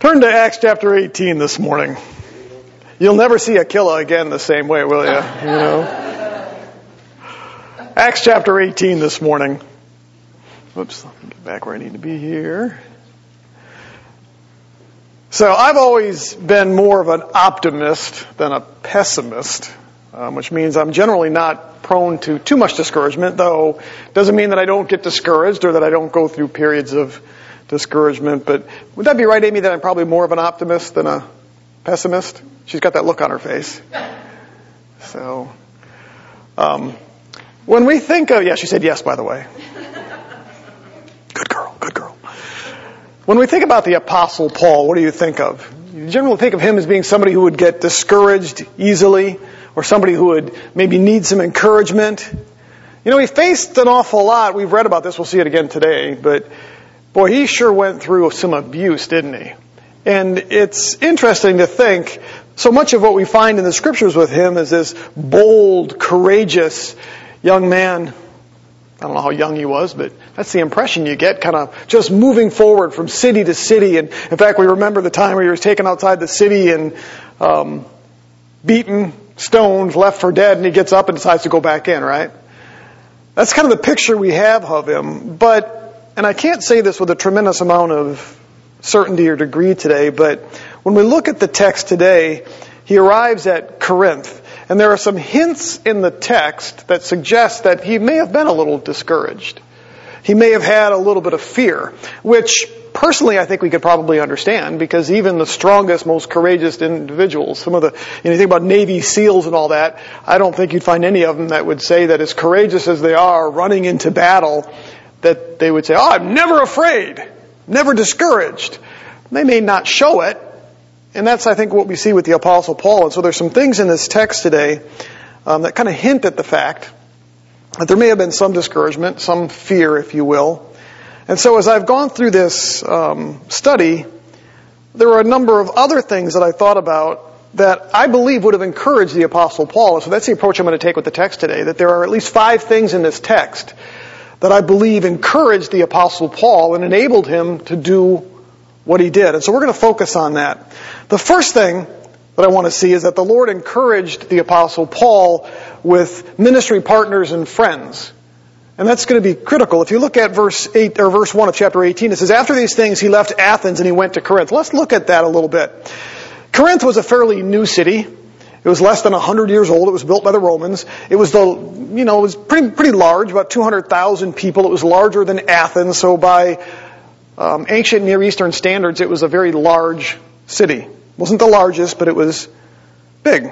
Turn to Acts chapter 18 this morning. You'll never see Aquila again the same way, will you? You know? Acts chapter 18 this morning. Whoops, let me get back where I need to be here. So I've always been more of an optimist than a pessimist, um, which means I'm generally not prone to too much discouragement, though doesn't mean that I don't get discouraged or that I don't go through periods of discouragement. But would that be right, Amy, that I'm probably more of an optimist than a pessimist? She's got that look on her face. So, um, when we think of, yeah, she said yes, by the way. Good girl, good girl. When we think about the Apostle Paul, what do you think of? You generally think of him as being somebody who would get discouraged easily, or somebody who would maybe need some encouragement. You know, he faced an awful lot. We've read about this. We'll see it again today. But boy, he sure went through some abuse, didn't he? And it's interesting to think so much of what we find in the scriptures with him is this bold, courageous young man. I don't know how young he was, but that's the impression you get, kind of just moving forward from city to city. And in fact, we remember the time where he was taken outside the city and um, beaten, stoned, left for dead, and he gets up and decides to go back in, right? That's kind of the picture we have of him. But and I can't say this with a tremendous amount of certainty or degree today, but when we look at the text today, he arrives at Corinth. And there are some hints in the text that suggest that he may have been a little discouraged. He may have had a little bit of fear, which personally I think we could probably understand because even the strongest, most courageous individuals, some of the, you know, you think about Navy SEALs and all that, I don't think you'd find any of them that would say that as courageous as they are running into battle, that they would say, oh, I'm never afraid, never discouraged. They may not show it, and that's, I think, what we see with the Apostle Paul. And so there's some things in this text today um, that kind of hint at the fact that there may have been some discouragement, some fear, if you will. And so as I've gone through this um, study, there were a number of other things that I thought about that I believe would have encouraged the Apostle Paul. So that's the approach I'm going to take with the text today, that there are at least five things in this text that I believe encouraged the Apostle Paul and enabled him to do what he did. And so we're going to focus on that. The first thing that I want to see is that the Lord encouraged the Apostle Paul with ministry partners and friends. And that's going to be critical. If you look at verse 8 or verse 1 of chapter 18, it says, After these things he left Athens and he went to Corinth. Let's look at that a little bit. Corinth was a fairly new city. It was less than 100 years old. It was built by the Romans. It was the, you know, it was pretty, pretty large, about 200,000 people. It was larger than Athens, so by um, ancient Near Eastern standards, it was a very large city. It wasn't the largest, but it was big.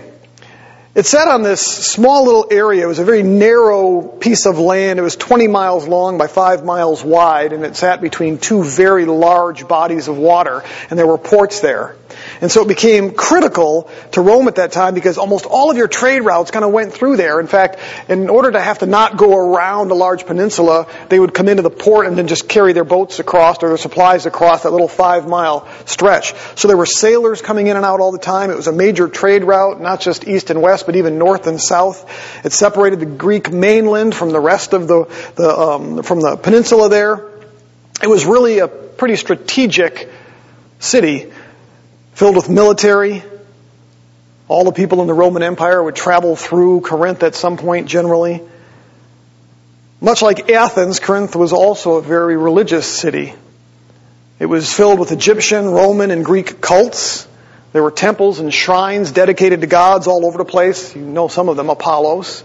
It sat on this small little area. It was a very narrow piece of land. It was 20 miles long by 5 miles wide, and it sat between two very large bodies of water, and there were ports there. And so it became critical to Rome at that time because almost all of your trade routes kind of went through there. In fact, in order to have to not go around a large peninsula, they would come into the port and then just carry their boats across or their supplies across that little five mile stretch. So there were sailors coming in and out all the time. It was a major trade route, not just east and west, but even north and south. It separated the Greek mainland from the rest of the, the um, from the peninsula there. It was really a pretty strategic city filled with military. All the people in the Roman Empire would travel through Corinth at some point generally. Much like Athens, Corinth was also a very religious city. It was filled with Egyptian, Roman, and Greek cults. There were temples and shrines dedicated to gods all over the place. You know some of them, Apollos.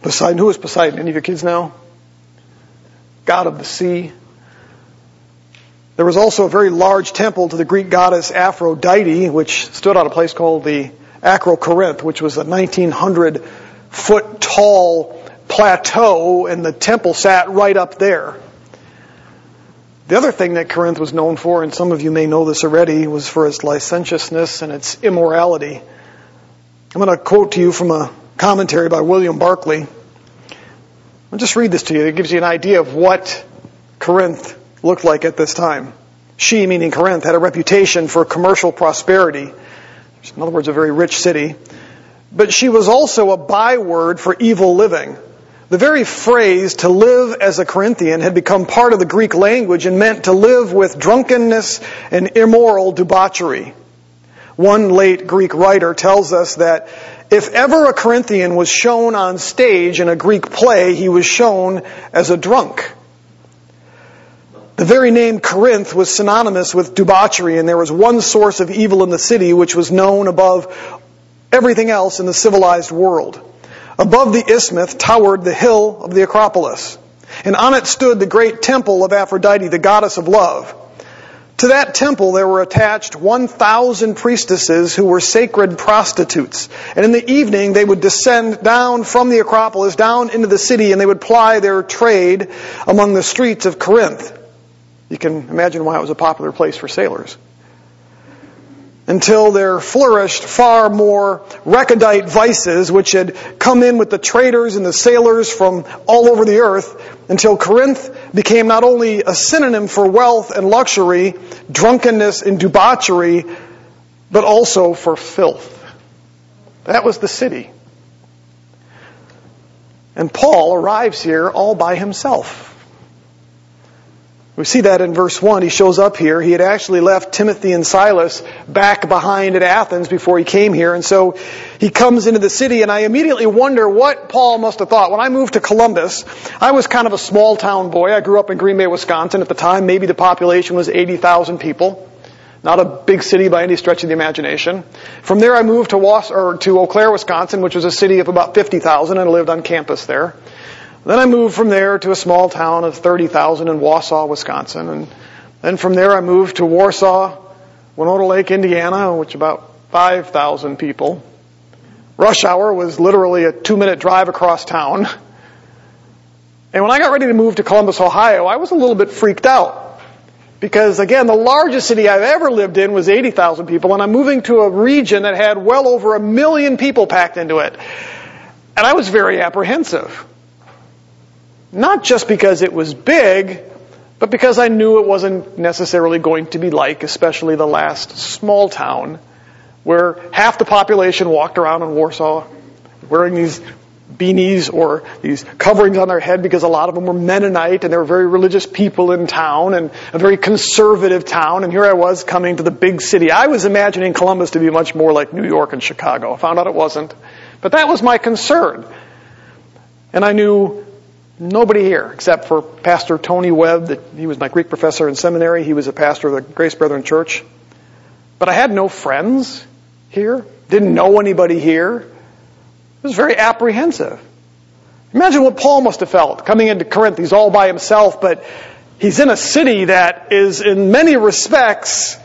Poseidon, who is Poseidon? Any of your kids know? God of the sea. There was also a very large temple to the Greek goddess Aphrodite, which stood on a place called the Acrocorinth, which was a 1900 foot tall plateau, and the temple sat right up there. The other thing that Corinth was known for, and some of you may know this already, was for its licentiousness and its immorality. I'm going to quote to you from a commentary by William Barclay. I'll just read this to you. It gives you an idea of what Corinth looked like at this time. She, meaning Corinth, had a reputation for commercial prosperity. In other words, a very rich city. But she was also a byword for evil living. The very phrase to live as a Corinthian had become part of the Greek language and meant to live with drunkenness and immoral debauchery. One late Greek writer tells us that if ever a Corinthian was shown on stage in a Greek play, he was shown as a drunk. The very name Corinth was synonymous with debauchery, and there was one source of evil in the city which was known above everything else in the civilized world. Above the isthmus towered the hill of the Acropolis, and on it stood the great temple of Aphrodite, the goddess of love. To that temple there were attached 1,000 priestesses who were sacred prostitutes. And in the evening they would descend down from the Acropolis down into the city and they would ply their trade among the streets of Corinth. You can imagine why it was a popular place for sailors. Until there flourished far more recondite vices which had come in with the traders and the sailors from all over the earth until Corinth became not only a synonym for wealth and luxury, drunkenness and debauchery, but also for filth. That was the city. And Paul arrives here all by himself. We see that in verse 1. He shows up here. He had actually left Timothy and Silas back behind at Athens before he came here. And so he comes into the city and I immediately wonder what Paul must have thought. When I moved to Columbus, I was kind of a small town boy. I grew up in Green Bay, Wisconsin. At the time, maybe the population was 80,000 people. Not a big city by any stretch of the imagination. From there I moved to Was- or to Eau Claire, Wisconsin, which was a city of about 50,000 and I lived on campus there. Then I moved from there to a small town of 30,000 in Wausau, Wisconsin. And then from there I moved to Warsaw, Winona Lake, Indiana, which about 5,000 people. Rush hour was literally a two minute drive across town. And when I got ready to move to Columbus, Ohio, I was a little bit freaked out. Because again, the largest city I've ever lived in was 80,000 people, and I'm moving to a region that had well over a million people packed into it. And I was very apprehensive. Not just because it was big, but because I knew it wasn't necessarily going to be like, especially the last small town, where half the population walked around in Warsaw wearing these beanies or these coverings on their head because a lot of them were Mennonite and they were very religious people in town and a very conservative town. And here I was coming to the big city. I was imagining Columbus to be much more like New York and Chicago. I found out it wasn't. But that was my concern. And I knew Nobody here except for Pastor Tony Webb. That he was my Greek professor in seminary. He was a pastor of the Grace Brethren Church. But I had no friends here. Didn't know anybody here. It was very apprehensive. Imagine what Paul must have felt coming into Corinth. He's all by himself, but he's in a city that is in many respects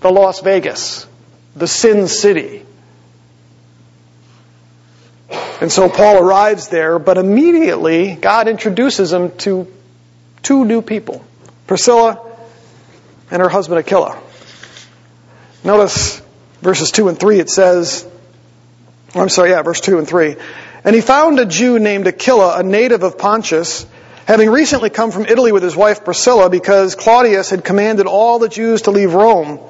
the Las Vegas, the sin city. And so Paul arrives there, but immediately God introduces him to two new people Priscilla and her husband Aquila. Notice verses 2 and 3, it says, oh, I'm sorry, yeah, verse 2 and 3. And he found a Jew named Aquila, a native of Pontus, having recently come from Italy with his wife Priscilla because Claudius had commanded all the Jews to leave Rome.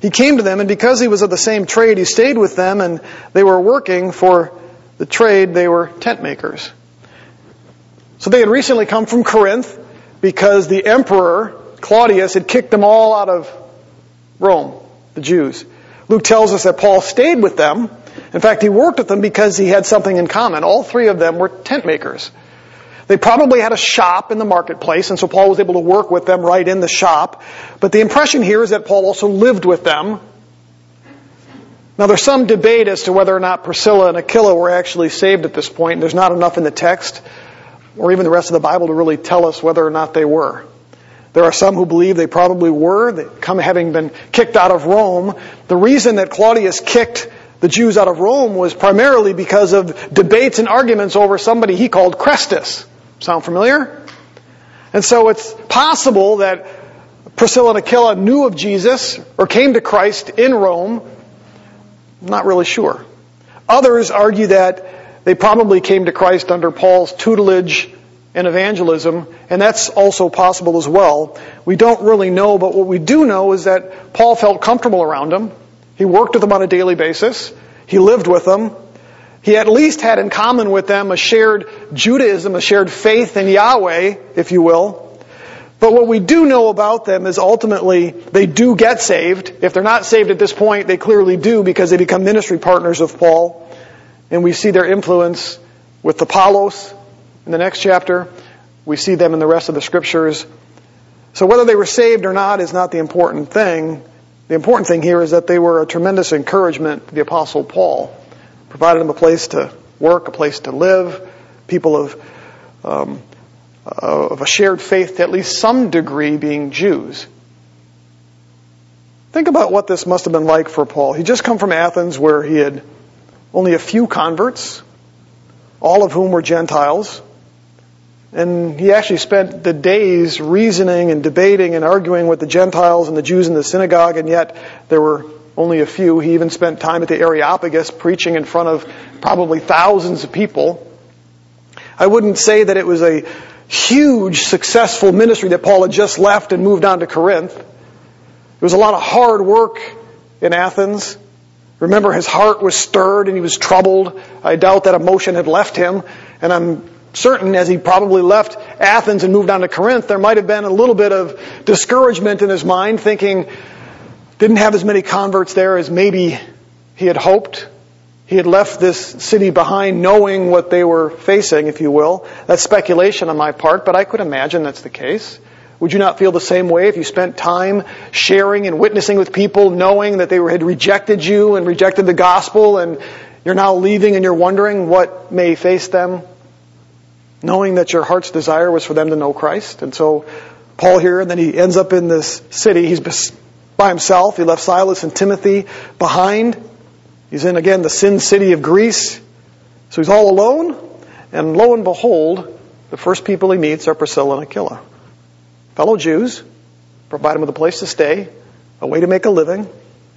He came to them, and because he was of the same trade, he stayed with them, and they were working for the trade, they were tent makers. So they had recently come from Corinth because the emperor, Claudius, had kicked them all out of Rome, the Jews. Luke tells us that Paul stayed with them. In fact, he worked with them because he had something in common. All three of them were tent makers. They probably had a shop in the marketplace, and so Paul was able to work with them right in the shop. But the impression here is that Paul also lived with them now, there's some debate as to whether or not Priscilla and Aquila were actually saved at this point. There's not enough in the text or even the rest of the Bible to really tell us whether or not they were. There are some who believe they probably were, come having been kicked out of Rome. The reason that Claudius kicked the Jews out of Rome was primarily because of debates and arguments over somebody he called Chrestus. Sound familiar? And so it's possible that Priscilla and Aquila knew of Jesus or came to Christ in Rome not really sure. Others argue that they probably came to Christ under Paul's tutelage and evangelism, and that's also possible as well. We don't really know, but what we do know is that Paul felt comfortable around them. He worked with them on a daily basis. He lived with them. He at least had in common with them a shared Judaism, a shared faith in Yahweh, if you will. But what we do know about them is ultimately they do get saved. If they're not saved at this point, they clearly do because they become ministry partners of Paul. And we see their influence with Apollos in the next chapter. We see them in the rest of the scriptures. So whether they were saved or not is not the important thing. The important thing here is that they were a tremendous encouragement to the apostle Paul. Provided him a place to work, a place to live, people of um, of a shared faith to at least some degree being Jews. Think about what this must have been like for Paul. He'd just come from Athens where he had only a few converts, all of whom were Gentiles. And he actually spent the days reasoning and debating and arguing with the Gentiles and the Jews in the synagogue, and yet there were only a few. He even spent time at the Areopagus preaching in front of probably thousands of people. I wouldn't say that it was a huge successful ministry that Paul had just left and moved on to Corinth. There was a lot of hard work in Athens. Remember, his heart was stirred and he was troubled. I doubt that emotion had left him. And I'm certain as he probably left Athens and moved on to Corinth, there might have been a little bit of discouragement in his mind, thinking, didn't have as many converts there as maybe he had hoped. He had left this city behind knowing what they were facing, if you will. That's speculation on my part, but I could imagine that's the case. Would you not feel the same way if you spent time sharing and witnessing with people, knowing that they had rejected you and rejected the gospel, and you're now leaving and you're wondering what may face them? Knowing that your heart's desire was for them to know Christ. And so, Paul here, and then he ends up in this city. He's by himself. He left Silas and Timothy behind. He's in, again, the sin city of Greece. So he's all alone. And lo and behold, the first people he meets are Priscilla and Aquila. Fellow Jews, provide him with a place to stay, a way to make a living,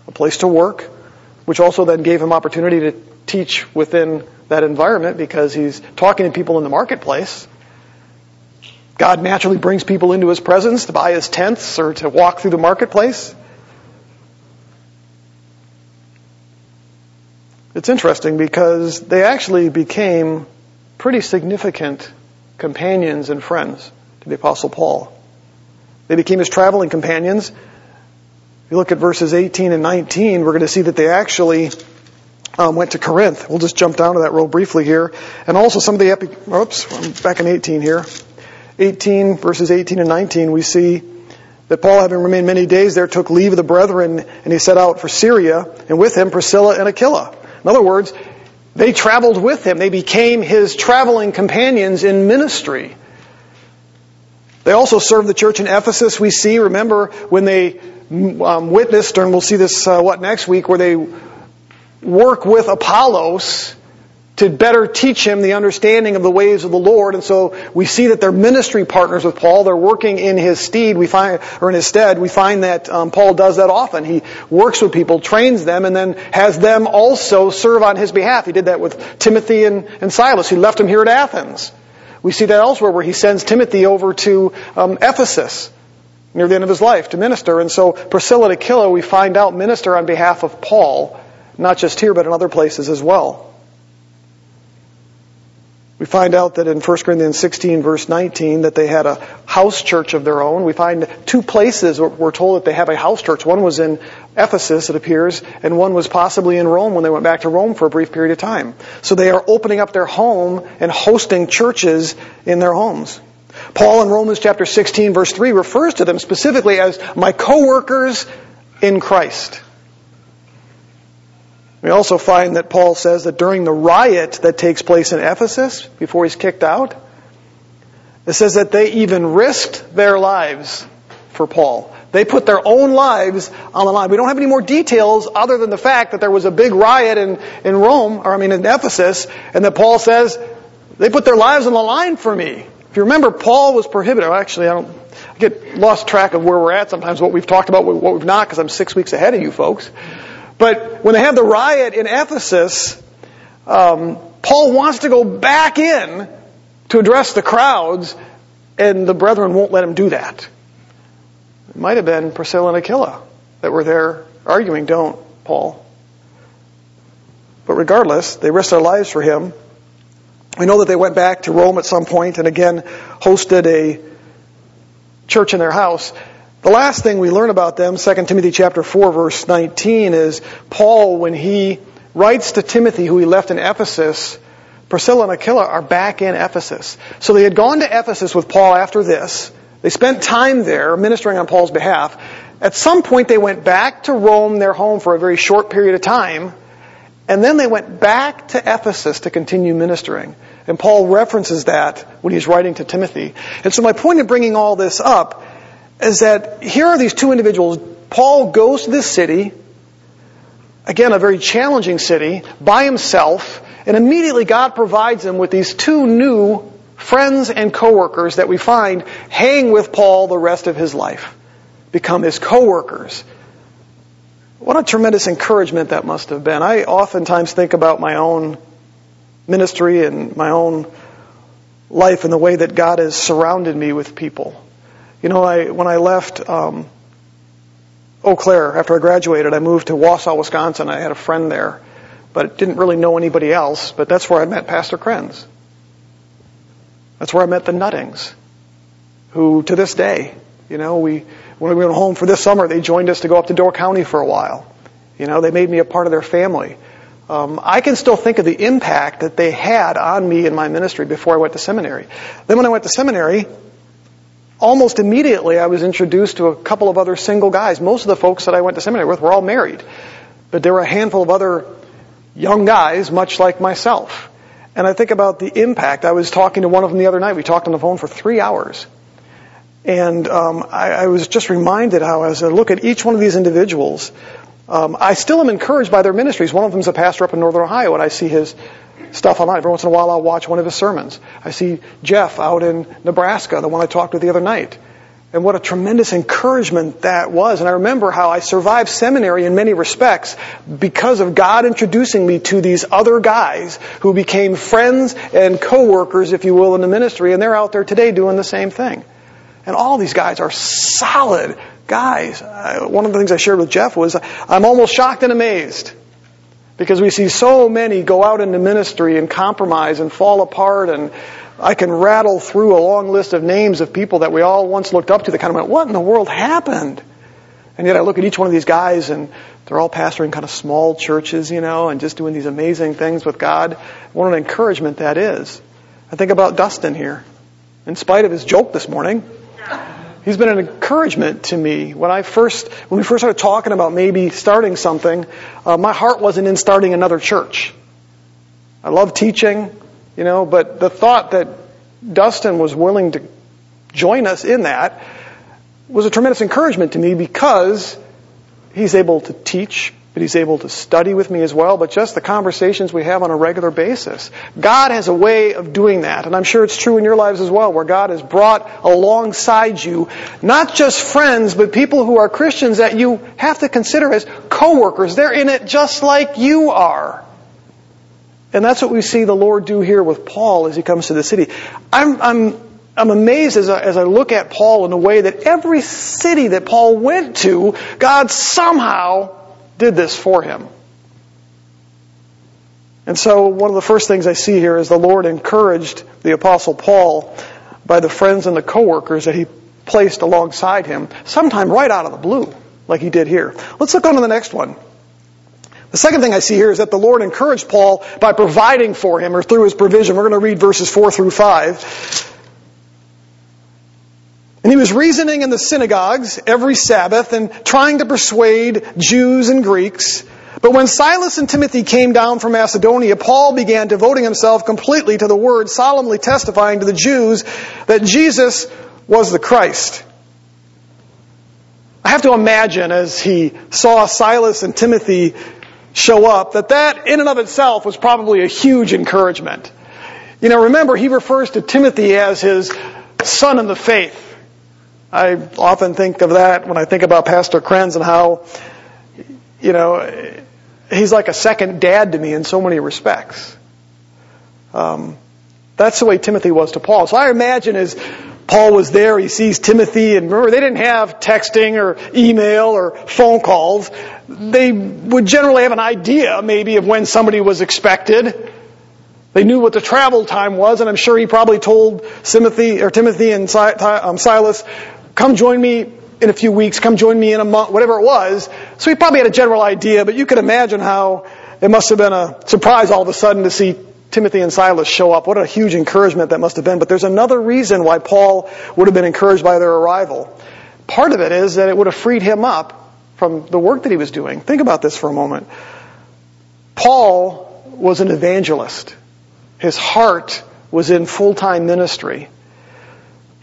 a place to work, which also then gave him opportunity to teach within that environment because he's talking to people in the marketplace. God naturally brings people into his presence to buy his tents or to walk through the marketplace. It's interesting because they actually became pretty significant companions and friends to the Apostle Paul. They became his traveling companions. If you look at verses 18 and 19, we're going to see that they actually um, went to Corinth. We'll just jump down to that real briefly here. And also some of the epi- oops, I'm back in 18 here. 18 verses 18 and 19, we see that Paul, having remained many days there, took leave of the brethren and he set out for Syria, and with him Priscilla and Aquila. In other words, they traveled with him. They became his traveling companions in ministry. They also served the church in Ephesus. We see, remember, when they um, witnessed, and we'll see this, uh, what, next week, where they work with Apollos to better teach him the understanding of the ways of the Lord. And so we see that they're ministry partners with Paul. They're working in his stead. We find, or in his stead. We find that um, Paul does that often. He works with people, trains them, and then has them also serve on his behalf. He did that with Timothy and, and Silas. He left them here at Athens. We see that elsewhere where he sends Timothy over to um, Ephesus near the end of his life to minister. And so Priscilla and Aquila, we find out, minister on behalf of Paul, not just here, but in other places as well. We find out that in 1 Corinthians 16 verse 19 that they had a house church of their own. We find two places where we're told that they have a house church. One was in Ephesus, it appears, and one was possibly in Rome when they went back to Rome for a brief period of time. So they are opening up their home and hosting churches in their homes. Paul in Romans chapter 16 verse 3 refers to them specifically as my co-workers in Christ. We also find that Paul says that during the riot that takes place in Ephesus, before he's kicked out, it says that they even risked their lives for Paul. They put their own lives on the line. We don't have any more details other than the fact that there was a big riot in, in Rome, or I mean in Ephesus, and that Paul says, they put their lives on the line for me. If you remember, Paul was prohibited. Actually, I don't, I get lost track of where we're at sometimes, what we've talked about, what we've not, because I'm six weeks ahead of you folks. But when they have the riot in Ephesus, um, Paul wants to go back in to address the crowds, and the brethren won't let him do that. It might have been Priscilla and Aquila that were there arguing, don't, Paul. But regardless, they risked their lives for him. We know that they went back to Rome at some point and again hosted a church in their house. The last thing we learn about them, 2 Timothy chapter 4 verse 19 is Paul when he writes to Timothy who he left in Ephesus, Priscilla and Aquila are back in Ephesus. So they had gone to Ephesus with Paul after this. They spent time there ministering on Paul's behalf. At some point they went back to Rome, their home, for a very short period of time. And then they went back to Ephesus to continue ministering. And Paul references that when he's writing to Timothy. And so my point in bringing all this up is that here are these two individuals. Paul goes to this city, again, a very challenging city, by himself, and immediately God provides him with these two new friends and coworkers that we find hang with Paul the rest of his life, become his coworkers. What a tremendous encouragement that must have been. I oftentimes think about my own ministry and my own life and the way that God has surrounded me with people. You know, I, when I left um, Eau Claire after I graduated, I moved to Wausau, Wisconsin. I had a friend there, but didn't really know anybody else. But that's where I met Pastor Krenz. That's where I met the Nuttings, who to this day, you know, we when we went home for this summer, they joined us to go up to Door County for a while. You know, they made me a part of their family. Um, I can still think of the impact that they had on me in my ministry before I went to seminary. Then when I went to seminary, almost immediately I was introduced to a couple of other single guys. Most of the folks that I went to seminary with were all married. But there were a handful of other young guys, much like myself. And I think about the impact. I was talking to one of them the other night. We talked on the phone for three hours. And um, I, I, was just reminded how, as I look at each one of these individuals, um, I still am encouraged by their ministries. One of them is a pastor up in Northern Ohio, and I see his stuff online. Every once in a while, I'll watch one of his sermons. I see Jeff out in Nebraska, the one I talked with the other night. And what a tremendous encouragement that was. And I remember how I survived seminary in many respects because of God introducing me to these other guys who became friends and co-workers, if you will, in the ministry. And they're out there today doing the same thing. And all these guys are solid guys. one of the things I shared with Jeff was I'm almost shocked and amazed because we see so many go out into ministry and compromise and fall apart and I can rattle through a long list of names of people that we all once looked up to that kind of went, what in the world happened? And yet I look at each one of these guys and they're all pastoring kind of small churches, you know, and just doing these amazing things with God. What an encouragement that is. I think about Dustin here. In spite of his joke this morning, he's been an encouragement to me. When I first, when we first started talking about maybe starting something, uh, my heart wasn't in starting another church. I love teaching, you know, but the thought that Dustin was willing to join us in that was a tremendous encouragement to me because he's able to teach but he's able to study with me as well, but just the conversations we have on a regular basis. God has a way of doing that, and I'm sure it's true in your lives as well, where God has brought alongside you not just friends, but people who are Christians that you have to consider as co-workers. They're in it just like you are. And that's what we see the Lord do here with Paul as he comes to the city. I'm, I'm, I'm amazed as I, as I look at Paul in the way that every city that Paul went to, God somehow did this for him. And so one of the first things I see here is the Lord encouraged the apostle Paul by the friends and the coworkers that he placed alongside him, sometime right out of the blue, like he did here. Let's look on to the next one. The second thing I see here is that the Lord encouraged Paul by providing for him or through his provision. We're going to read verses 4 through 5. And he was reasoning in the synagogues every Sabbath and trying to persuade Jews and Greeks. But when Silas and Timothy came down from Macedonia, Paul began devoting himself completely to the word, solemnly testifying to the Jews that Jesus was the Christ. I have to imagine as he saw Silas and Timothy show up that that in and of itself was probably a huge encouragement. You know, remember he refers to Timothy as his son in the faith. I often think of that when I think about Pastor Krenz and how, you know, he's like a second dad to me in so many respects. Um, that's the way Timothy was to Paul. So I imagine as Paul was there, he sees Timothy, and remember, they didn't have texting or email or phone calls. They would generally have an idea, maybe, of when somebody was expected. They knew what the travel time was, and I'm sure he probably told Timothy or Timothy and um, Silas, "Come join me in a few weeks. Come join me in a month." Whatever it was. So he probably had a general idea, but you could imagine how it must have been a surprise all of a sudden to see Timothy and Silas show up. What a huge encouragement that must have been. But there's another reason why Paul would have been encouraged by their arrival. Part of it is that it would have freed him up from the work that he was doing. Think about this for a moment. Paul was an evangelist. His heart was in full-time ministry.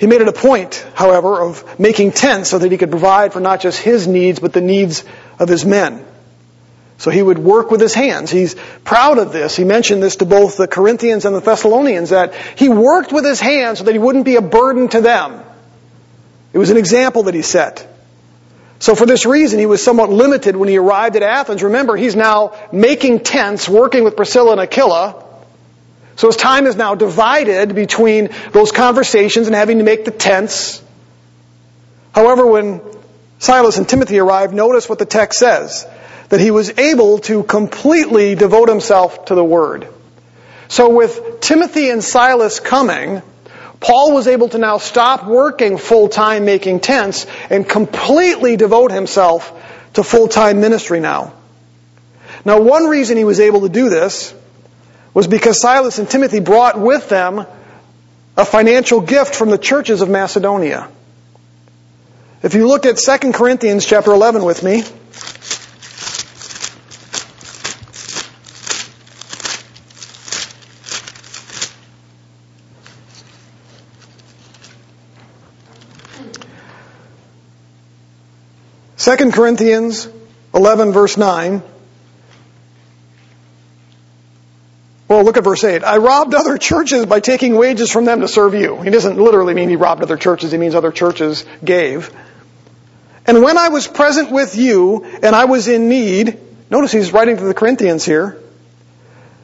He made it a point, however, of making tents so that he could provide for not just his needs, but the needs of his men. So he would work with his hands. He's proud of this. He mentioned this to both the Corinthians and the Thessalonians that he worked with his hands so that he wouldn't be a burden to them. It was an example that he set. So for this reason, he was somewhat limited when he arrived at Athens. Remember, he's now making tents, working with Priscilla and Aquila. So his time is now divided between those conversations and having to make the tents. However, when Silas and Timothy arrived, notice what the text says that he was able to completely devote himself to the Word. So with Timothy and Silas coming, Paul was able to now stop working full time making tents and completely devote himself to full time ministry now. Now, one reason he was able to do this was because Silas and Timothy brought with them a financial gift from the churches of Macedonia. If you look at 2 Corinthians chapter 11 with me, Second Corinthians 11 verse 9. Well, look at verse 8. I robbed other churches by taking wages from them to serve you. He doesn't literally mean he robbed other churches. He means other churches gave. And when I was present with you and I was in need, notice he's writing to the Corinthians here.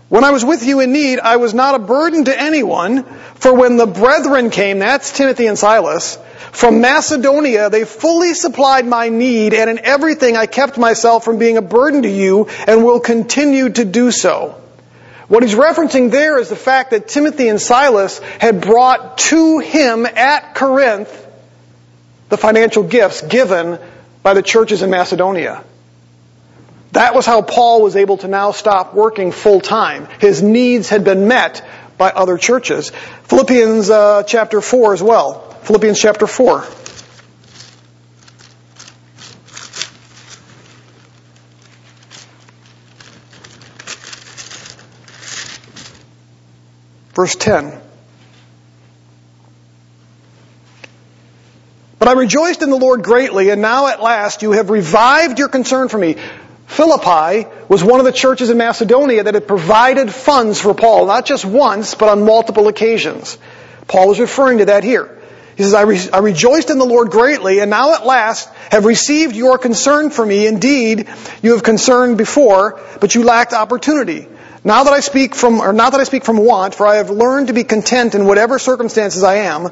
When I was with you in need, I was not a burden to anyone, for when the brethren came, that's Timothy and Silas, from Macedonia, they fully supplied my need, and in everything I kept myself from being a burden to you, and will continue to do so. What he's referencing there is the fact that Timothy and Silas had brought to him at Corinth the financial gifts given by the churches in Macedonia. That was how Paul was able to now stop working full time. His needs had been met by other churches. Philippians uh, chapter 4 as well. Philippians chapter 4. Verse 10. But I rejoiced in the Lord greatly, and now at last you have revived your concern for me. Philippi was one of the churches in Macedonia that had provided funds for Paul, not just once, but on multiple occasions. Paul is referring to that here. He says, I, re- I rejoiced in the Lord greatly, and now at last have received your concern for me. Indeed, you have concerned before, but you lacked opportunity. Now that I speak from, or not that I speak from want, for I have learned to be content in whatever circumstances I am,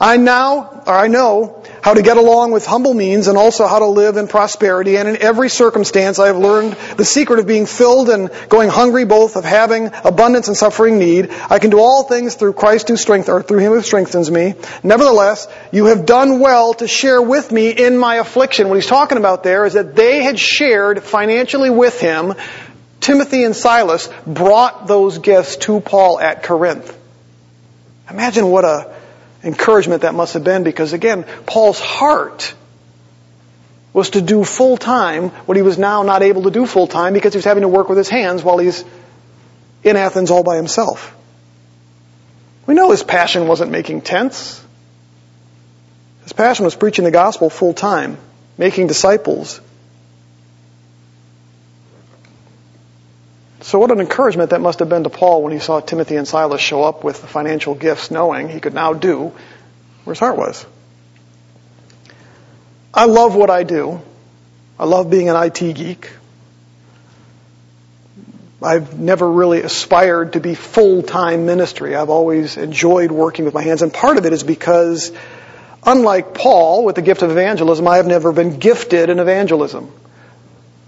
I now, or I know how to get along with humble means and also how to live in prosperity. And in every circumstance, I have learned the secret of being filled and going hungry, both of having abundance and suffering need. I can do all things through Christ who strengthens, or through Him who strengthens me. Nevertheless, you have done well to share with me in my affliction. What he's talking about there is that they had shared financially with him. Timothy and Silas brought those gifts to Paul at Corinth. Imagine what a encouragement that must have been because again, Paul's heart was to do full time what he was now not able to do full time because he was having to work with his hands while he's in Athens all by himself. We know his passion wasn't making tents. His passion was preaching the gospel full time, making disciples. So what an encouragement that must have been to Paul when he saw Timothy and Silas show up with the financial gifts, knowing he could now do where his heart was. I love what I do. I love being an IT geek. I've never really aspired to be full-time ministry. I've always enjoyed working with my hands, and part of it is because, unlike Paul with the gift of evangelism, I have never been gifted in evangelism.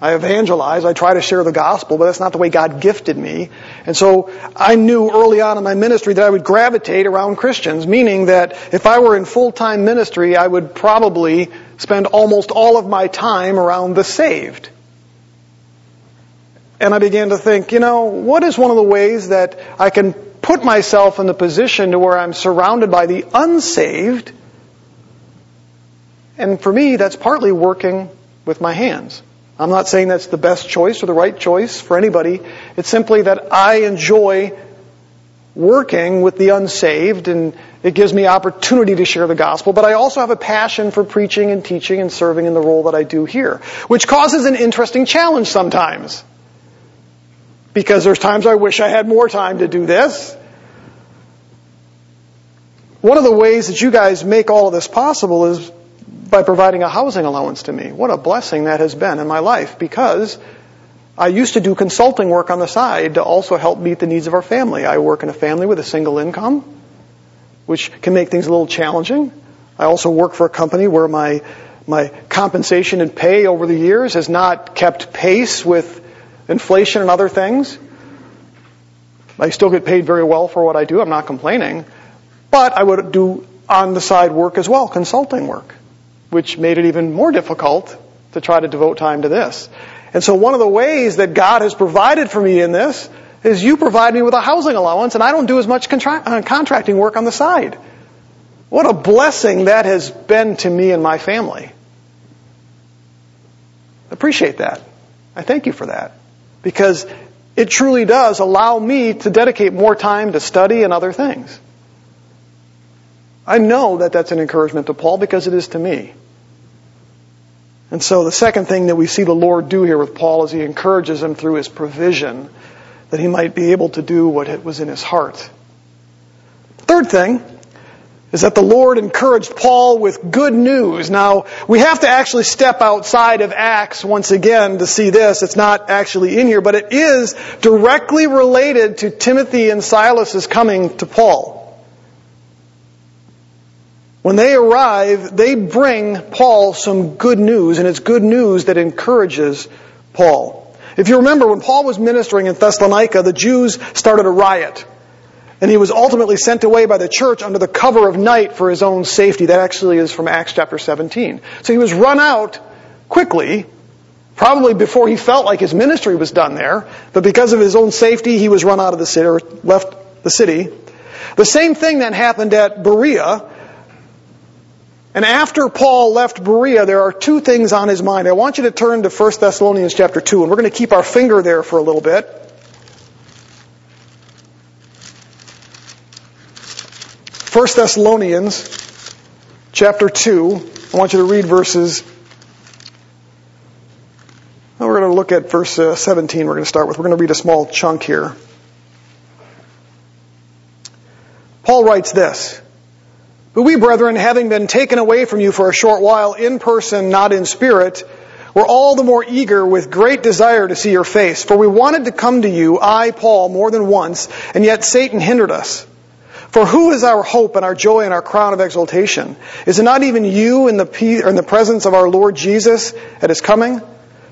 I evangelize, I try to share the gospel, but that's not the way God gifted me. And so I knew early on in my ministry that I would gravitate around Christians, meaning that if I were in full-time ministry, I would probably spend almost all of my time around the saved. And I began to think, you know, what is one of the ways that I can put myself in the position to where I'm surrounded by the unsaved? And for me, that's partly working with my hands. I'm not saying that's the best choice or the right choice for anybody. It's simply that I enjoy working with the unsaved and it gives me opportunity to share the gospel, but I also have a passion for preaching and teaching and serving in the role that I do here, which causes an interesting challenge sometimes. Because there's times I wish I had more time to do this. One of the ways that you guys make all of this possible is by providing a housing allowance to me. What a blessing that has been in my life because I used to do consulting work on the side to also help meet the needs of our family. I work in a family with a single income, which can make things a little challenging. I also work for a company where my my compensation and pay over the years has not kept pace with inflation and other things. I still get paid very well for what I do. I'm not complaining. But I would do on the side work as well, consulting work which made it even more difficult to try to devote time to this. And so one of the ways that God has provided for me in this is you provide me with a housing allowance and I don't do as much contra- uh, contracting work on the side. What a blessing that has been to me and my family. Appreciate that. I thank you for that. Because it truly does allow me to dedicate more time to study and other things. I know that that's an encouragement to Paul because it is to me. And so the second thing that we see the Lord do here with Paul is he encourages him through his provision that he might be able to do what it was in his heart. Third thing is that the Lord encouraged Paul with good news. Now, we have to actually step outside of Acts once again to see this. It's not actually in here, but it is directly related to Timothy and Silas's coming to Paul. When they arrive, they bring Paul some good news, and it's good news that encourages Paul. If you remember, when Paul was ministering in Thessalonica, the Jews started a riot. And he was ultimately sent away by the church under the cover of night for his own safety. That actually is from Acts chapter 17. So he was run out quickly, probably before he felt like his ministry was done there, but because of his own safety, he was run out of the city, or left the city. The same thing then happened at Berea, and after Paul left Berea, there are two things on his mind. I want you to turn to 1 Thessalonians chapter 2, and we're going to keep our finger there for a little bit. 1 Thessalonians chapter 2. I want you to read verses. Well, we're going to look at verse uh, 17. We're going to start with. We're going to read a small chunk here. Paul writes this. But we, brethren, having been taken away from you for a short while in person, not in spirit, were all the more eager with great desire to see your face. For we wanted to come to you, I, Paul, more than once, and yet Satan hindered us. For who is our hope and our joy and our crown of exaltation? Is it not even you in the, in the presence of our Lord Jesus at his coming?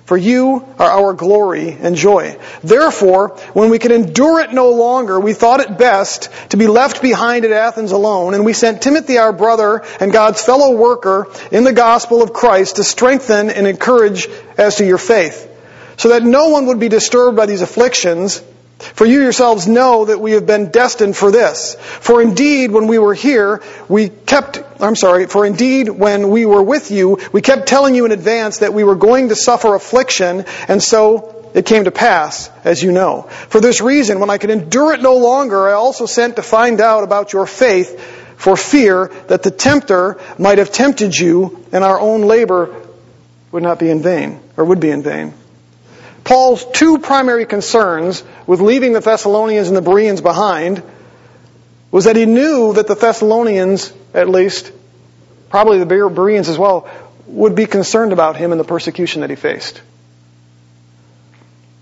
For you are our glory and joy. Therefore, when we could endure it no longer, we thought it best to be left behind at Athens alone, and we sent Timothy, our brother and God's fellow worker in the gospel of Christ, to strengthen and encourage as to your faith, so that no one would be disturbed by these afflictions for you yourselves know that we have been destined for this. For indeed, when we were here, we kept, I'm sorry, for indeed, when we were with you, we kept telling you in advance that we were going to suffer affliction, and so it came to pass, as you know. For this reason, when I could endure it no longer, I also sent to find out about your faith, for fear that the tempter might have tempted you, and our own labor would not be in vain, or would be in vain. Paul's two primary concerns with leaving the Thessalonians and the Bereans behind was that he knew that the Thessalonians, at least, probably the Bereans as well, would be concerned about him and the persecution that he faced.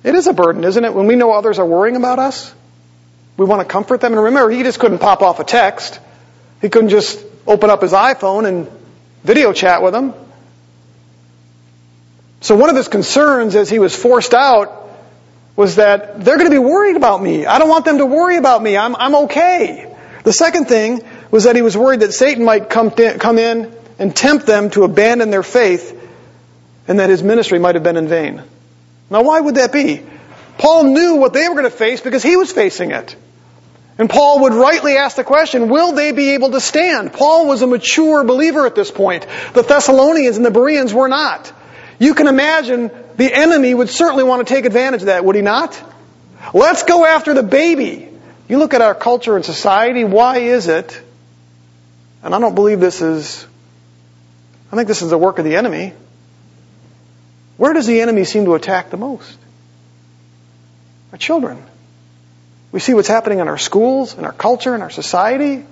It is a burden, isn't it? When we know others are worrying about us, we want to comfort them. And remember, he just couldn't pop off a text. He couldn't just open up his iPhone and video chat with them. So one of his concerns as he was forced out was that they're going to be worried about me. I don't want them to worry about me. I'm, I'm okay. The second thing was that he was worried that Satan might come, come in and tempt them to abandon their faith and that his ministry might have been in vain. Now why would that be? Paul knew what they were going to face because he was facing it. And Paul would rightly ask the question, will they be able to stand? Paul was a mature believer at this point. The Thessalonians and the Bereans were not. You can imagine the enemy would certainly want to take advantage of that, would he not? Let's go after the baby. You look at our culture and society, why is it, and I don't believe this is, I think this is the work of the enemy. Where does the enemy seem to attack the most? Our children. We see what's happening in our schools, in our culture, in our society.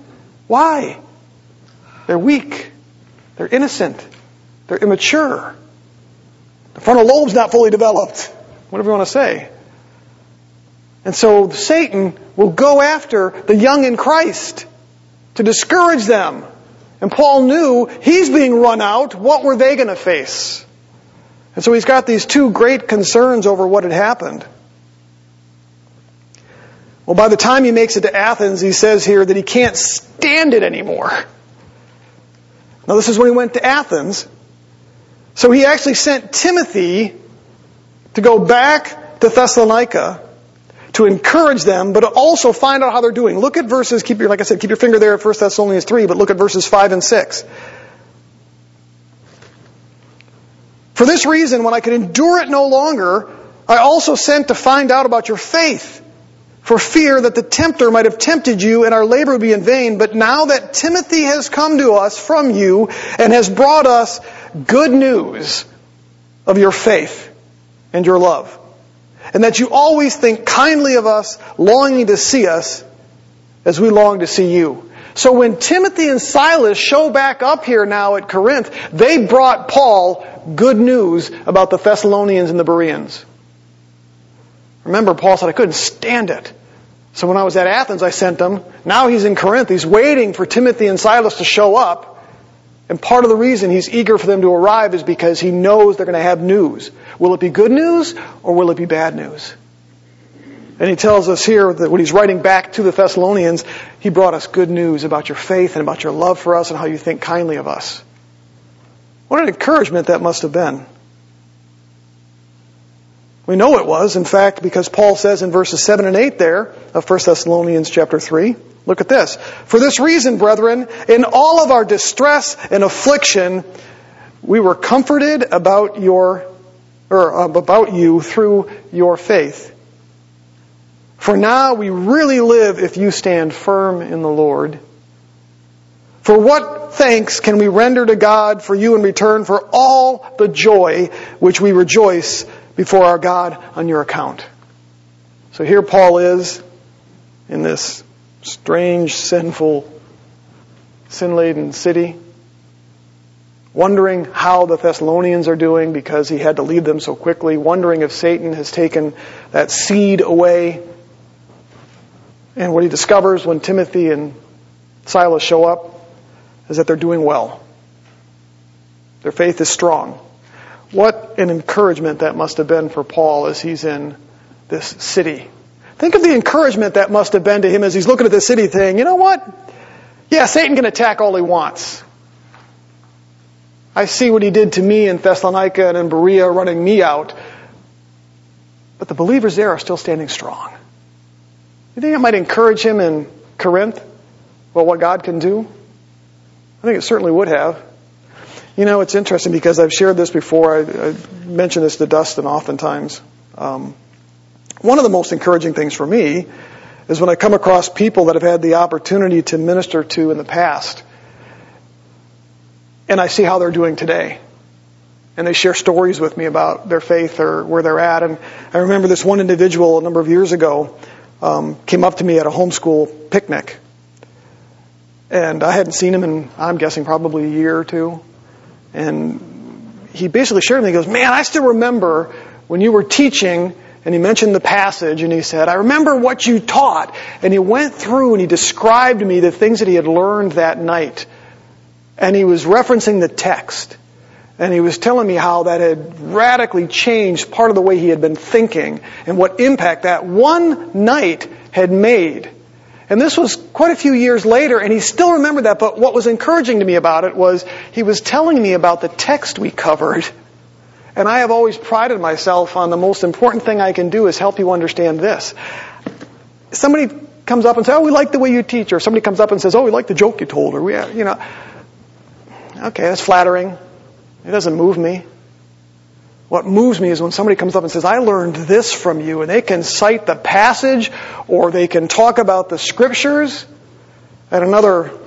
Why? They're weak. They're innocent. They're immature. The frontal lobe's not fully developed. Whatever you want to say. And so Satan will go after the young in Christ to discourage them. And Paul knew he's being run out. What were they going to face? And so he's got these two great concerns over what had happened. Well, by the time he makes it to Athens, he says here that he can't stand it anymore. Now, this is when he went to Athens. So he actually sent Timothy to go back to Thessalonica to encourage them, but also find out how they're doing. Look at verses, keep your, like I said, keep your finger there at 1 Thessalonians 3, but look at verses 5 and 6. For this reason, when I could endure it no longer, I also sent to find out about your faith for fear that the tempter might have tempted you and our labor would be in vain. But now that Timothy has come to us from you and has brought us good news of your faith and your love, and that you always think kindly of us, longing to see us as we long to see you. So when Timothy and Silas show back up here now at Corinth, they brought Paul good news about the Thessalonians and the Bereans. Remember, Paul said, I couldn't stand it. So when I was at Athens, I sent them. Now he's in Corinth. He's waiting for Timothy and Silas to show up. And part of the reason he's eager for them to arrive is because he knows they're going to have news. Will it be good news or will it be bad news? And he tells us here that when he's writing back to the Thessalonians, he brought us good news about your faith and about your love for us and how you think kindly of us. What an encouragement that must have been. We know it was, in fact, because Paul says in verses 7 and 8 there of 1 Thessalonians chapter 3, look at this. For this reason, brethren, in all of our distress and affliction, we were comforted about your, or about you through your faith. For now we really live if you stand firm in the Lord. For what thanks can we render to God for you in return for all the joy which we rejoice before our God on your account. So here Paul is in this strange, sinful, sin laden city, wondering how the Thessalonians are doing because he had to leave them so quickly, wondering if Satan has taken that seed away. And what he discovers when Timothy and Silas show up is that they're doing well. Their faith is strong. What an encouragement that must have been for Paul as he's in this city. Think of the encouragement that must have been to him as he's looking at this city saying, you know what? Yeah, Satan can attack all he wants. I see what he did to me in Thessalonica and in Berea running me out. But the believers there are still standing strong. You think it might encourage him in Corinth Well, what God can do? I think it certainly would have. You know, it's interesting because I've shared this before. I, I this to Dustin oftentimes. Um, one of the most encouraging things for me is when I come across people that have had the opportunity to minister to in the past, and I see how they're doing today. And they share stories with me about their faith or where they're at. And I remember this one individual a number of years ago um, came up to me at a homeschool picnic. And I hadn't seen him in, I'm guessing, probably a year or two. And he basically shared with me, he goes, man, I still remember when you were teaching and he mentioned the passage and he said, I remember what you taught. And he went through and he described to me the things that he had learned that night. And he was referencing the text. And he was telling me how that had radically changed part of the way he had been thinking and what impact that one night had made. And this was quite a few years later, and he still remembered that, but what was encouraging to me about it was he was telling me about the text we covered and I have always prided myself on the most important thing I can do is help you understand this. Somebody comes up and says, "Oh, we like the way you teach," or somebody comes up and says, "Oh, we like the joke you told," or we, uh, you know, okay, that's flattering. It doesn't move me. What moves me is when somebody comes up and says, I learned this from you, and they can cite the passage or they can talk about the scriptures. And another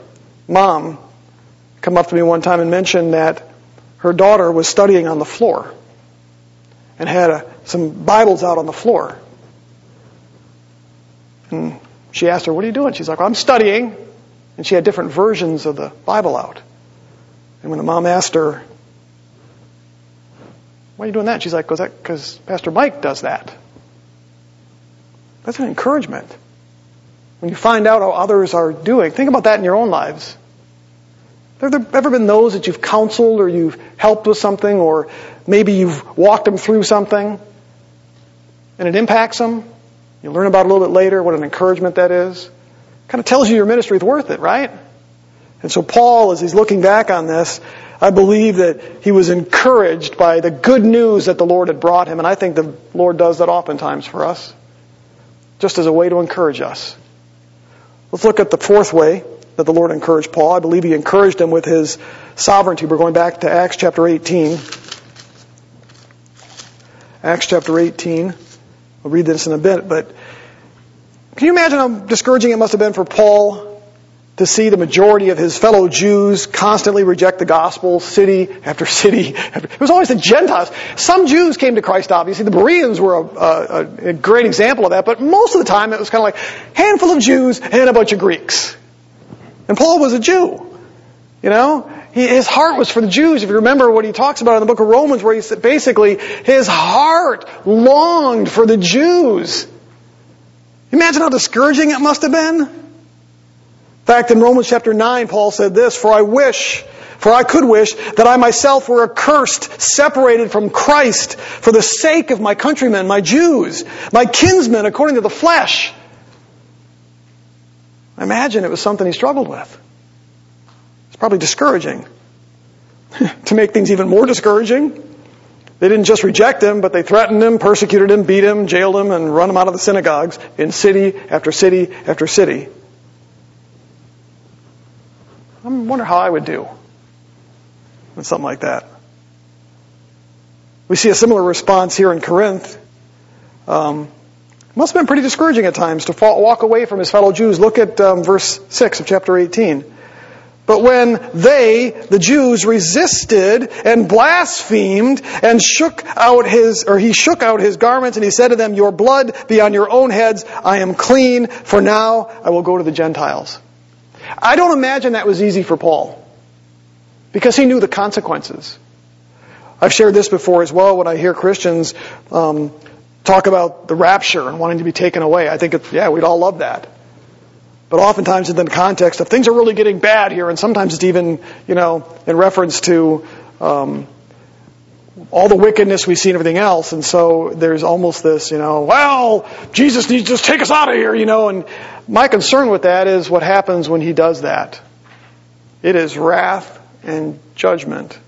mom come up to me one time and mentioned that her daughter was studying on the floor and had a, some Bibles out on the floor. And she asked her, What are you doing? She's like, well, I'm studying. And she had different versions of the Bible out. And when the mom asked her, Why are you doing that? She's like, Because Pastor Mike does that. That's an encouragement. When you find out how others are doing, think about that in your own lives. Have there ever been those that you've counseled or you've helped with something or maybe you've walked them through something and it impacts them? You learn about it a little bit later, what an encouragement that is. Kind of tells you your ministry is worth it, right? And so Paul, as he's looking back on this, I believe that he was encouraged by the good news that the Lord had brought him, and I think the Lord does that oftentimes for us, just as a way to encourage us. Let's look at the fourth way that the Lord encouraged Paul. I believe he encouraged him with his sovereignty. We're going back to Acts chapter 18. Acts chapter 18. I'll read this in a bit, but can you imagine how discouraging it must have been for Paul to see the majority of his fellow Jews constantly reject the gospel, city after city. It was always the Gentiles. Some Jews came to Christ, obviously. The Bereans were a, a, a great example of that, but most of the time it was kind of like handful of Jews and a bunch of Greeks. And Paul was a Jew. You know, he, his heart was for the Jews. If you remember what he talks about in the book of Romans, where he basically his heart longed for the Jews. Imagine how discouraging it must have been. In fact, in Romans chapter 9, Paul said this, For I wish, for I could wish that I myself were accursed, separated from Christ, for the sake of my countrymen, my Jews, my kinsmen according to the flesh. I imagine it was something he struggled with. It's probably discouraging. to make things even more discouraging, they didn't just reject him, but they threatened him, persecuted him, beat him, jailed him, and run him out of the synagogues in city after city after city. I wonder how I would do with something like that. We see a similar response here in Corinth. Um, must have been pretty discouraging at times to fall, walk away from his fellow Jews. Look at um, verse 6 of chapter 18. But when they, the Jews, resisted and blasphemed and shook out his, or he shook out his garments and he said to them, Your blood be on your own heads. I am clean, for now I will go to the Gentiles. I don't imagine that was easy for Paul because he knew the consequences. I've shared this before as well when I hear Christians um, talk about the rapture and wanting to be taken away. I think, it's, yeah, we'd all love that. But oftentimes in the context of things are really getting bad here, and sometimes it's even, you know, in reference to um, all the wickedness we see and everything else. And so there's almost this, you know, well, Jesus needs to just take us out of here, you know. And my concern with that is what happens when he does that. It is wrath and judgment.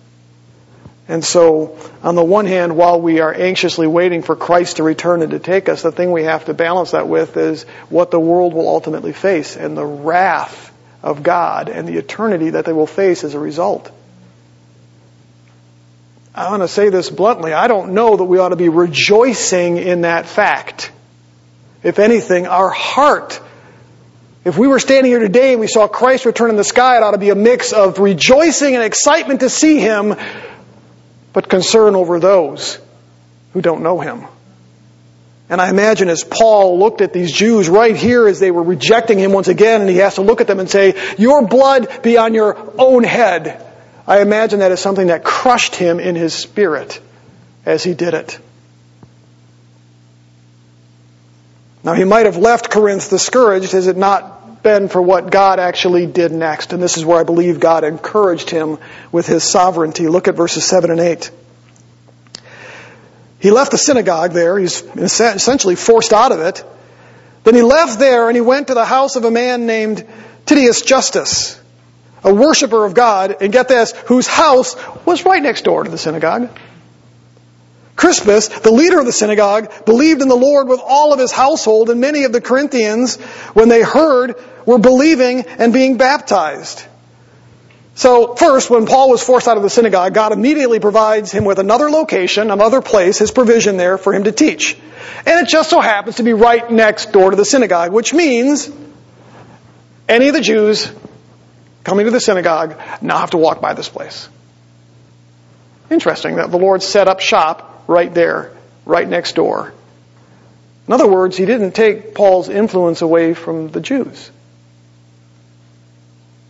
And so, on the one hand, while we are anxiously waiting for Christ to return and to take us, the thing we have to balance that with is what the world will ultimately face and the wrath of God and the eternity that they will face as a result. I want to say this bluntly. I don't know that we ought to be rejoicing in that fact. If anything, our heart, if we were standing here today and we saw Christ return in the sky, it ought to be a mix of rejoicing and excitement to see Him, but concern over those who don't know him. And I imagine as Paul looked at these Jews right here as they were rejecting him once again, and he has to look at them and say, Your blood be on your own head. I imagine that is something that crushed him in his spirit as he did it. Now he might have left Corinth discouraged has it not been for what God actually did next. And this is where I believe God encouraged him with his sovereignty. Look at verses 7 and 8. He left the synagogue there. He's essentially forced out of it. Then he left there and he went to the house of a man named Titius Justus, a worshiper of God, and get this, whose house was right next door to the synagogue. Crispus, the leader of the synagogue, believed in the Lord with all of his household, and many of the Corinthians, when they heard, were believing and being baptized. So, first, when Paul was forced out of the synagogue, God immediately provides him with another location, another place, his provision there for him to teach. And it just so happens to be right next door to the synagogue, which means any of the Jews coming to the synagogue now have to walk by this place. Interesting that the Lord set up shop right there, right next door. In other words, he didn't take Paul's influence away from the Jews.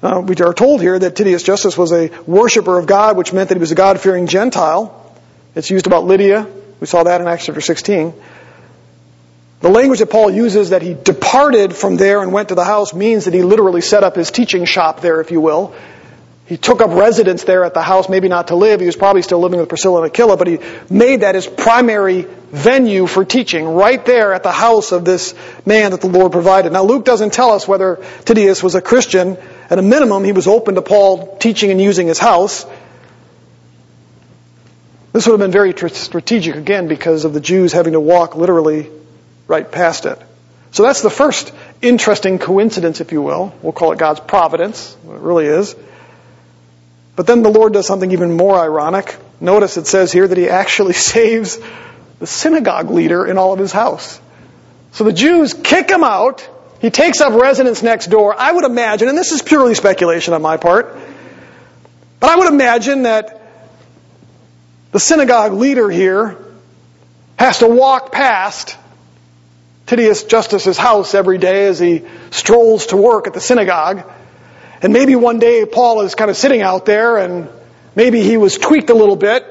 Uh, we are told here that Titius Justus was a worshiper of God, which meant that he was a God-fearing Gentile. It's used about Lydia. We saw that in Acts chapter 16. The language that Paul uses that he departed from there and went to the house means that he literally set up his teaching shop there, if you will. He took up residence there at the house, maybe not to live. He was probably still living with Priscilla and Aquila, but he made that his primary venue for teaching, right there at the house of this man that the Lord provided. Now, Luke doesn't tell us whether Titius was a Christian. At a minimum, he was open to Paul teaching and using his house. This would have been very strategic, again, because of the Jews having to walk literally right past it. So that's the first interesting coincidence, if you will. We'll call it God's providence. It really is. But then the Lord does something even more ironic. Notice it says here that he actually saves the synagogue leader in all of his house. So the Jews kick him out. He takes up residence next door. I would imagine, and this is purely speculation on my part, but I would imagine that the synagogue leader here has to walk past Titius Justus's house every day as he strolls to work at the synagogue. And maybe one day Paul is kind of sitting out there and maybe he was tweaked a little bit.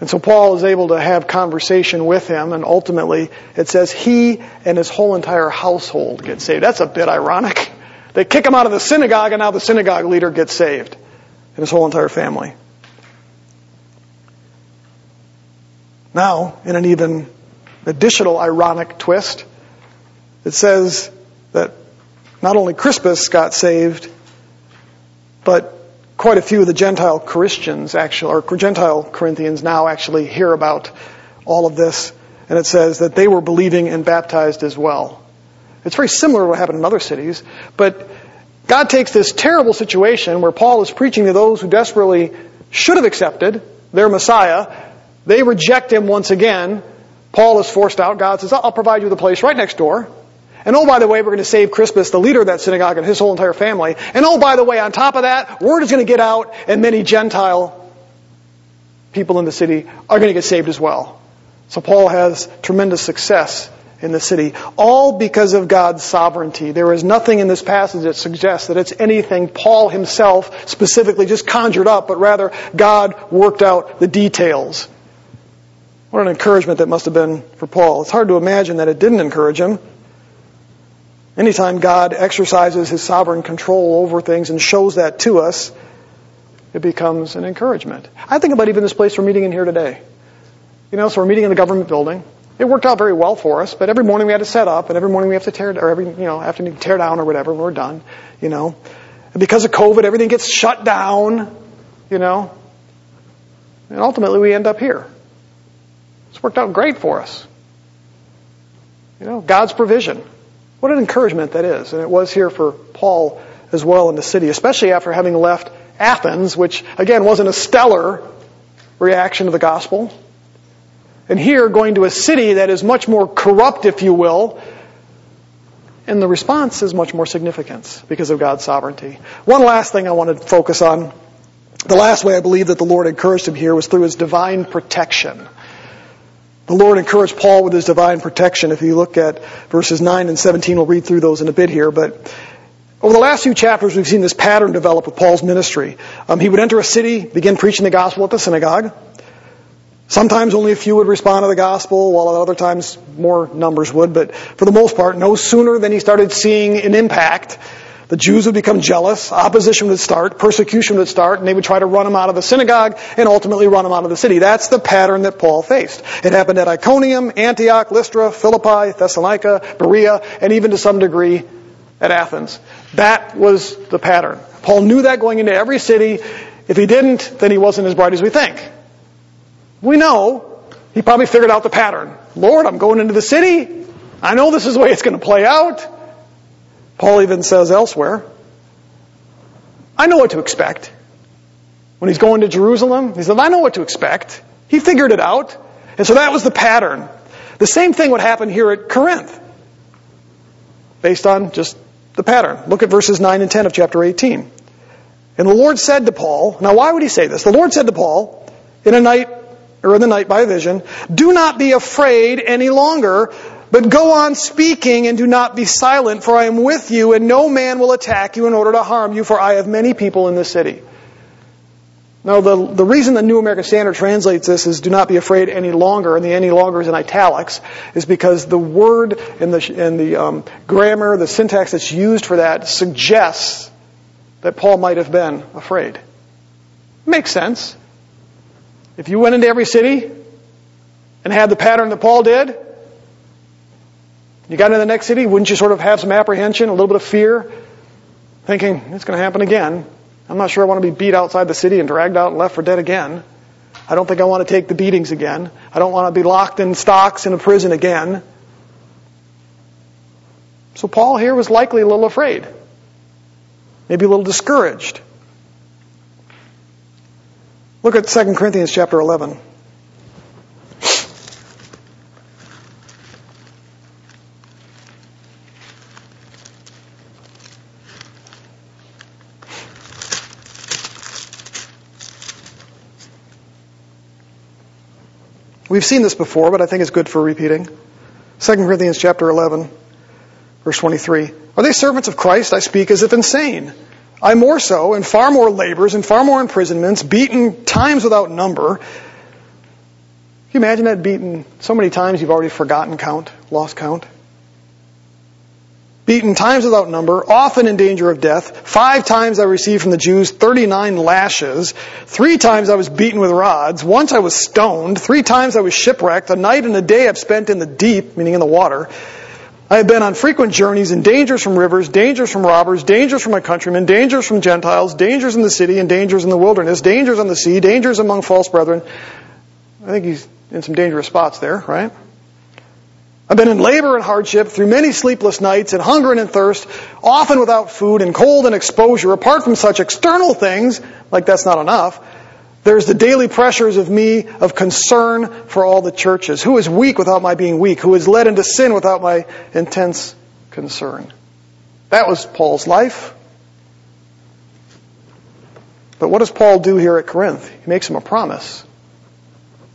And so Paul is able to have conversation with him and ultimately it says he and his whole entire household get saved. That's a bit ironic. They kick him out of the synagogue and now the synagogue leader gets saved and his whole entire family. Now, in an even additional ironic twist. It says that not only Crispus got saved, but quite a few of the Gentile Christians actually, or Gentile Corinthians now actually hear about all of this. And it says that they were believing and baptized as well. It's very similar to what happened in other cities, but God takes this terrible situation where Paul is preaching to those who desperately should have accepted their Messiah. They reject him once again, Paul is forced out. God says, uh, I'll provide you the place right next door. And oh, by the way, we're going to save Crispus, the leader of that synagogue, and his whole entire family. And oh, by the way, on top of that, word is going to get out, and many Gentile people in the city are going to get saved as well. So Paul has tremendous success in the city, all because of God's sovereignty. There is nothing in this passage that suggests that it's anything Paul himself specifically just conjured up, but rather God worked out the details. What an encouragement that must have been for Paul. It's hard to imagine that it didn't encourage him. Anytime God exercises his sovereign control over things and shows that to us, it becomes an encouragement. I think about even this place we're meeting in here today. You know, so we're meeting in the government building. It worked out very well for us, but every morning we had to set up, and every morning we have to tear, or every, you know, afternoon tear down or whatever, and we're done, you know. And because of COVID, everything gets shut down, you know. And ultimately we end up here. It's worked out great for us. You know, God's provision. What an encouragement that is. And it was here for Paul as well in the city, especially after having left Athens, which again wasn't a stellar reaction to the gospel. And here going to a city that is much more corrupt, if you will, and the response is much more significant because of God's sovereignty. One last thing I want to focus on. The last way I believe that the Lord encouraged him here was through his divine protection. The Lord encouraged Paul with his divine protection. If you look at verses 9 and 17, we'll read through those in a bit here, but over the last few chapters, we've seen this pattern develop with Paul's ministry. Um, he would enter a city, begin preaching the gospel at the synagogue. Sometimes only a few would respond to the gospel, while at other times more numbers would. But for the most part, no sooner than he started seeing an impact, the Jews would become jealous, opposition would start, persecution would start, and they would try to run him out of the synagogue and ultimately run him out of the city. That's the pattern that Paul faced. It happened at Iconium, Antioch, Lystra, Philippi, Thessalonica, Berea, and even to some degree at Athens. That was the pattern. Paul knew that going into every city. If he didn't, then he wasn't as bright as we think. We know he probably figured out the pattern. Lord, I'm going into the city. I know this is the way it's going to play out. Paul even says elsewhere, I know what to expect. When he's going to Jerusalem, he said, I know what to expect. He figured it out. And so that was the pattern. The same thing would happen here at Corinth, based on just the pattern. Look at verses 9 and 10 of chapter 18. And the Lord said to Paul, now why would he say this? The Lord said to Paul, in a night or in the night by a vision, do not be afraid any longer, but go on speaking and do not be silent, for I am with you, and no man will attack you in order to harm you, for I have many people in this city. Now, the, the reason the New American Standard translates this is do not be afraid any longer, and the any longer is in italics, is because the word and the, and the um, grammar, the syntax that's used for that suggests that Paul might have been afraid. Makes sense. If you went into every city and had the pattern that Paul did, you got into the next city, wouldn't you sort of have some apprehension, a little bit of fear, thinking, it's going to happen again. I'm not sure I want to be beat outside the city and dragged out and left for dead again. I don't think I want to take the beatings again. I don't want to be locked in stocks in a prison again. So Paul here was likely a little afraid, maybe a little discouraged. Look at 2 Corinthians chapter 11. We've seen this before, but I think it's good for repeating. 2 Corinthians chapter 11, verse 23. Are they servants of Christ? I speak as if insane. I more so, and far more labors, and far more imprisonments, beaten times without number. Can you imagine that beaten so many times you've already forgotten count, lost count? Beaten times without number, often in danger of death. Five times I received from the Jews 39 lashes. Three times I was beaten with rods. Once I was stoned. Three times I was shipwrecked. A night and a day I've spent in the deep, meaning in the water. I have been on frequent journeys in dangers from rivers, dangers from robbers, dangers from my countrymen, dangers from Gentiles, dangers in the city and dangers in the wilderness, dangers on the sea, dangers among false brethren. I think he's in some dangerous spots there, right? I've been in labor and hardship through many sleepless nights and hunger and thirst, often without food and cold and exposure. Apart from such external things, like that's not enough, there's the daily pressures of me of concern for all the churches. Who is weak without my being weak? Who is led into sin without my intense concern? That was Paul's life. But what does Paul do here at Corinth? He makes him a promise.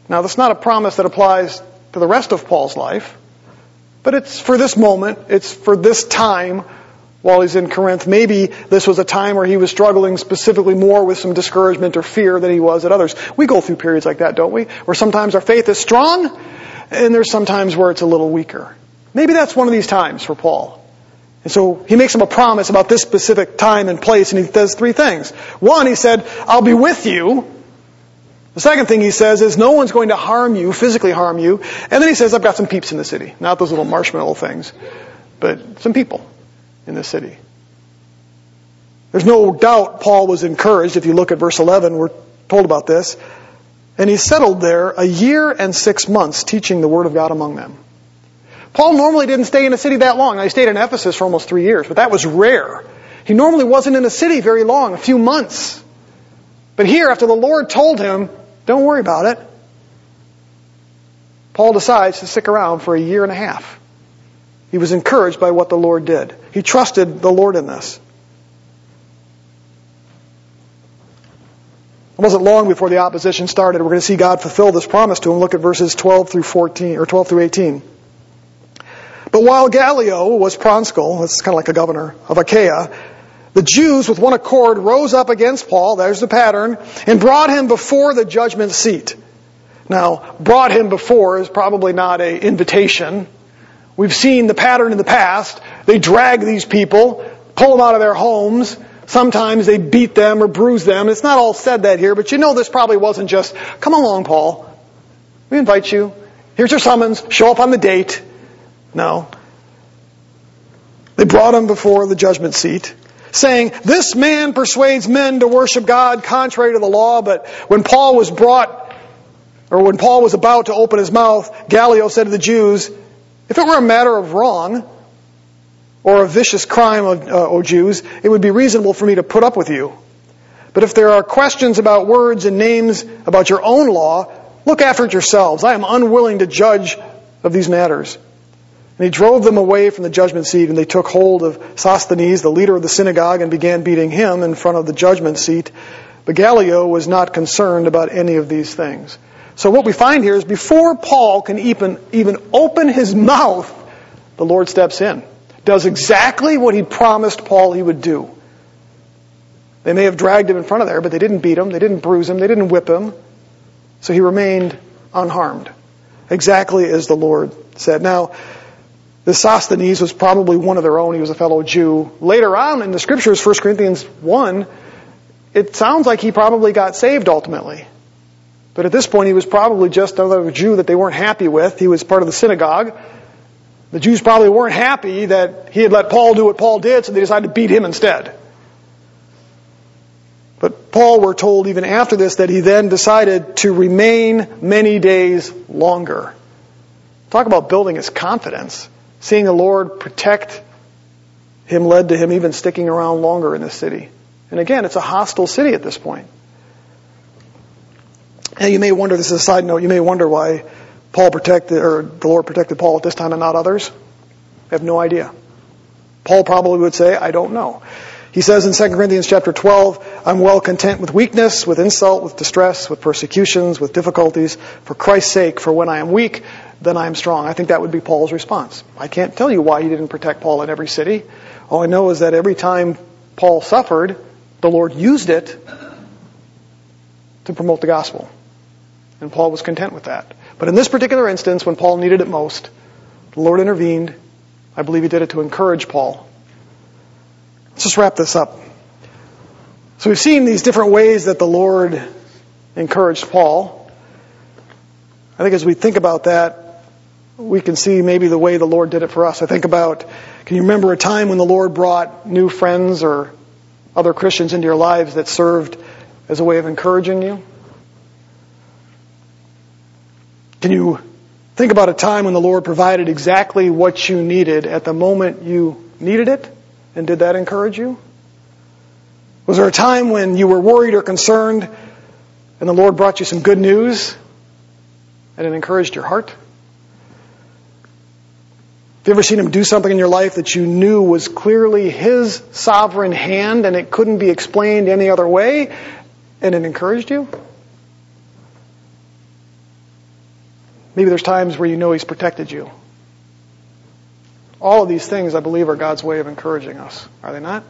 Now, that's not a promise that applies to the rest of Paul's life, but it's for this moment, it's for this time while he's in Corinth. Maybe this was a time where he was struggling specifically more with some discouragement or fear than he was at others. We go through periods like that, don't we? Where sometimes our faith is strong, and there's sometimes where it's a little weaker. Maybe that's one of these times for Paul. And so he makes him a promise about this specific time and place, and he does three things. One, he said, I'll be with you. The second thing he says is, no one's going to harm you, physically harm you. And then he says, I've got some peeps in the city. Not those little marshmallow things, but some people in the city. There's no doubt Paul was encouraged. If you look at verse 11, we're told about this. And he settled there a year and six months teaching the word of God among them. Paul normally didn't stay in a city that long. He stayed in Ephesus for almost three years, but that was rare. He normally wasn't in a city very long, a few months. But here, after the Lord told him, don't worry about it, Paul decides to stick around for a year and a half. He was encouraged by what the Lord did. He trusted the Lord in this. It wasn't long before the opposition started. We're going to see God fulfill this promise to him. Look at verses 12 through 14, or 12 through 18. But while Gallio was proconsul, that's kind of like a governor of Achaia, the Jews with one accord rose up against Paul, there's the pattern, and brought him before the judgment seat. Now, brought him before is probably not an invitation. We've seen the pattern in the past. They drag these people, pull them out of their homes. Sometimes they beat them or bruise them. It's not all said that here, but you know this probably wasn't just, come along, Paul. We invite you. Here's your summons. Show up on the date. No. They brought him before the judgment seat, saying, This man persuades men to worship God contrary to the law, but when Paul was brought, or when Paul was about to open his mouth, Gallio said to the Jews, If it were a matter of wrong, or a vicious crime, uh, O Jews, it would be reasonable for me to put up with you. But if there are questions about words and names about your own law, look after it yourselves. I am unwilling to judge of these matters. And he drove them away from the judgment seat, and they took hold of Sosthenes, the leader of the synagogue, and began beating him in front of the judgment seat. But Gallio was not concerned about any of these things. So what we find here is before Paul can even, even open his mouth, the Lord steps in does exactly what he promised Paul he would do. They may have dragged him in front of there, but they didn't beat him, they didn't bruise him, they didn't whip him. So he remained unharmed. Exactly as the Lord said. Now, this Sosthenes was probably one of their own. He was a fellow Jew. Later on in the scriptures, 1 Corinthians 1, it sounds like he probably got saved ultimately. But at this point, he was probably just another Jew that they weren't happy with. He was part of the synagogue. The Jews probably weren't happy that he had let Paul do what Paul did, so they decided to beat him instead. But Paul, we're told even after this, that he then decided to remain many days longer. Talk about building his confidence. Seeing the Lord protect him led to him even sticking around longer in the city. And again, it's a hostile city at this point. And you may wonder, this is a side note, you may wonder why Paul protected, or the Lord protected Paul at this time and not others? I have no idea. Paul probably would say, I don't know. He says in 2 Corinthians chapter 12, I'm well content with weakness, with insult, with distress, with persecutions, with difficulties, for Christ's sake, for when I am weak, then I am strong. I think that would be Paul's response. I can't tell you why he didn't protect Paul in every city. All I know is that every time Paul suffered, the Lord used it to promote the gospel. And Paul was content with that. But in this particular instance, when Paul needed it most, the Lord intervened. I believe he did it to encourage Paul. Let's just wrap this up. So we've seen these different ways that the Lord encouraged Paul. I think as we think about that, we can see maybe the way the Lord did it for us. I think about, can you remember a time when the Lord brought new friends or other Christians into your lives that served as a way of encouraging you? Can you think about a time when the Lord provided exactly what you needed at the moment you needed it? And did that encourage you? Was there a time when you were worried or concerned and the Lord brought you some good news and it encouraged your heart? Have you ever seen Him do something in your life that you knew was clearly His sovereign hand and it couldn't be explained any other way and it encouraged you? Maybe there's times where you know He's protected you. All of these things, I believe, are God's way of encouraging us, are they not?